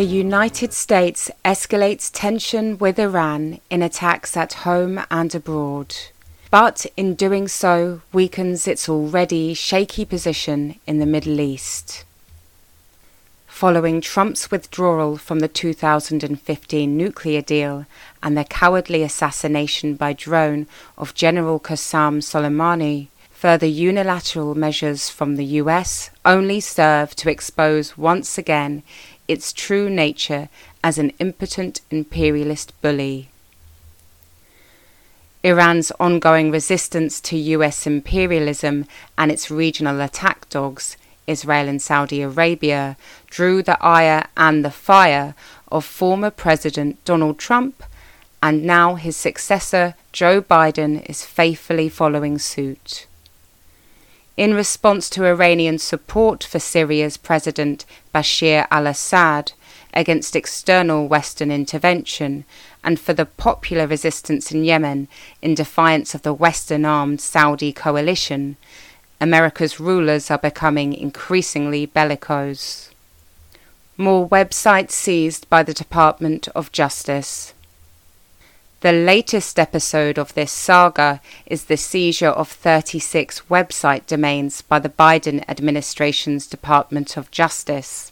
The United States escalates tension with Iran in attacks at home and abroad, but in doing so weakens its already shaky position in the Middle East. Following Trump's withdrawal from the 2015 nuclear deal and the cowardly assassination by drone of General Qasem Soleimani, further unilateral measures from the US only serve to expose once again its true nature as an impotent imperialist bully. Iran's ongoing resistance to US imperialism and its regional attack dogs, Israel and Saudi Arabia, drew the ire and the fire of former President Donald Trump, and now his successor Joe Biden is faithfully following suit in response to Iranian support for Syria's President Bashar al Assad against external Western intervention and for the popular resistance in Yemen in defiance of the Western armed Saudi coalition, America's rulers are becoming increasingly bellicose. More websites seized by the Department of Justice. The latest episode of this saga is the seizure of 36 website domains by the Biden administration's Department of Justice.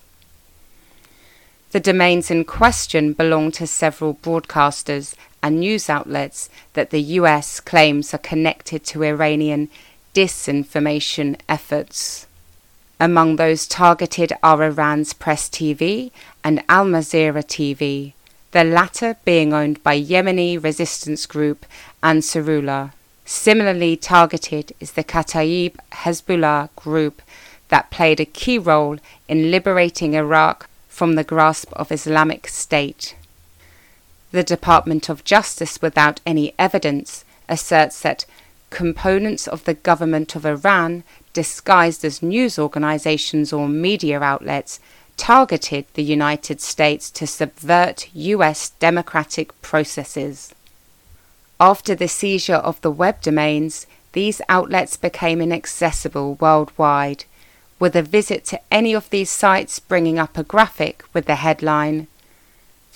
The domains in question belong to several broadcasters and news outlets that the US claims are connected to Iranian disinformation efforts. Among those targeted are Iran's Press TV and Al Masirah TV the latter being owned by Yemeni resistance group Ansarullah. Similarly targeted is the Kataib Hezbollah group that played a key role in liberating Iraq from the grasp of Islamic State. The Department of Justice, without any evidence, asserts that components of the government of Iran, disguised as news organizations or media outlets, targeted the United States to subvert U.S. democratic processes. After the seizure of the web domains, these outlets became inaccessible worldwide, with a visit to any of these sites bringing up a graphic with the headline,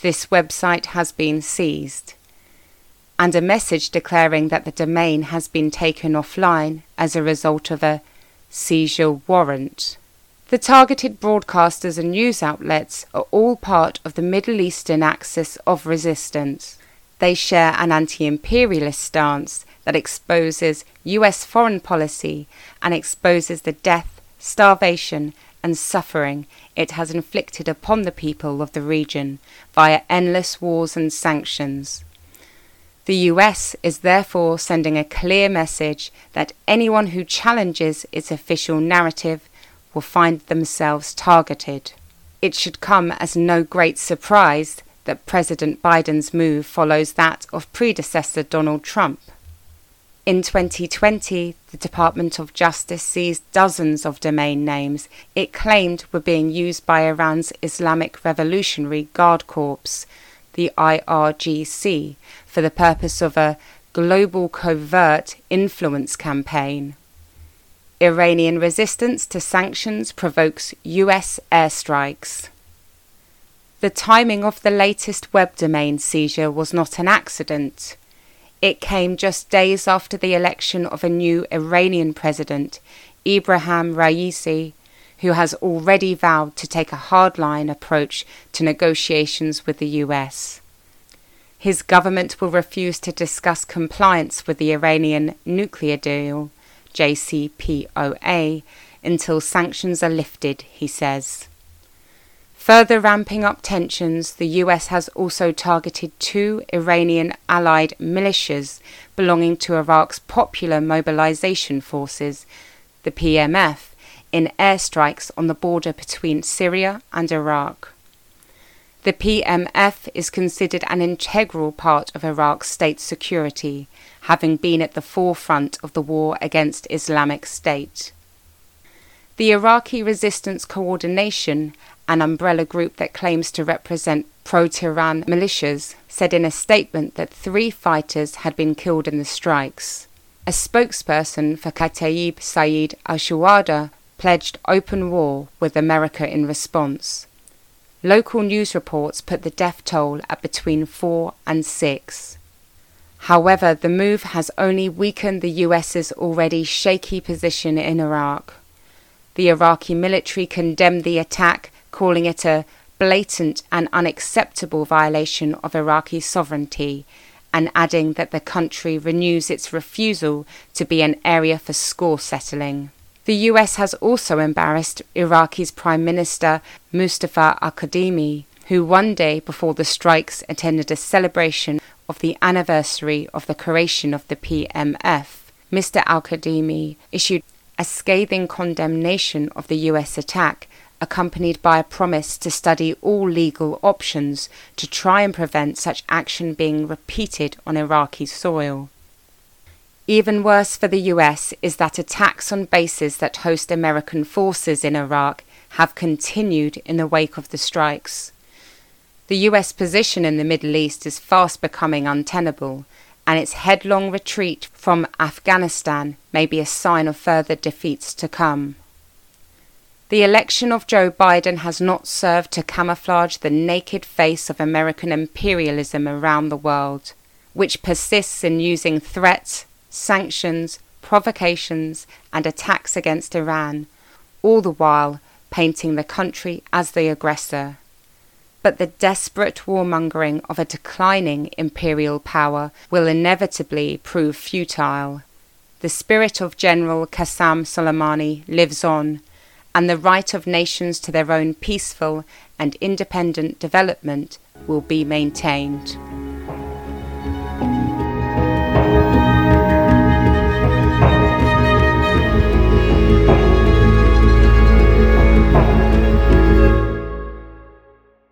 This website has been seized, and a message declaring that the domain has been taken offline as a result of a seizure warrant. The targeted broadcasters and news outlets are all part of the Middle Eastern axis of resistance. They share an anti imperialist stance that exposes US foreign policy and exposes the death, starvation, and suffering it has inflicted upon the people of the region via endless wars and sanctions. The US is therefore sending a clear message that anyone who challenges its official narrative will find themselves targeted. It should come as no great surprise that President Biden's move follows that of predecessor Donald Trump. In 2020, the Department of Justice seized dozens of domain names it claimed were being used by Iran's Islamic Revolutionary Guard Corps, the IRGC, for the purpose of a global covert influence campaign. Iranian resistance to sanctions provokes US airstrikes. The timing of the latest web domain seizure was not an accident. It came just days after the election of a new Iranian president, Ebrahim Raisi, who has already vowed to take a hardline approach to negotiations with the US. His government will refuse to discuss compliance with the Iranian nuclear deal JCPOA until sanctions are lifted, he says. Further ramping up tensions, the US has also targeted two Iranian allied militias belonging to Iraq's Popular Mobilization Forces, the PMF, in airstrikes on the border between Syria and Iraq. The PMF is considered an integral part of Iraq's state security, having been at the forefront of the war against Islamic State. The Iraqi Resistance Coordination, an umbrella group that claims to represent pro Tehran militias, said in a statement that three fighters had been killed in the strikes. A spokesperson for Kataib Saeed al Shuhada pledged open war with America in response. Local news reports put the death toll at between 4 and 6. However, the move has only weakened the US's already shaky position in Iraq. The Iraqi military condemned the attack, calling it a blatant and unacceptable violation of Iraqi sovereignty, and adding that the country renews its refusal to be an area for score settling. The US has also embarrassed Iraqi's Prime Minister Mustafa al Kadhimi, who one day before the strikes attended a celebration of the anniversary of the creation of the PMF. Mr. al Kadhimi issued a scathing condemnation of the US attack, accompanied by a promise to study all legal options to try and prevent such action being repeated on Iraqi soil. Even worse for the US is that attacks on bases that host American forces in Iraq have continued in the wake of the strikes. The US position in the Middle East is fast becoming untenable, and its headlong retreat from Afghanistan may be a sign of further defeats to come. The election of Joe Biden has not served to camouflage the naked face of American imperialism around the world, which persists in using threats sanctions, provocations, and attacks against Iran, all the while painting the country as the aggressor. But the desperate warmongering of a declining imperial power will inevitably prove futile. The spirit of General Qasem Soleimani lives on, and the right of nations to their own peaceful and independent development will be maintained.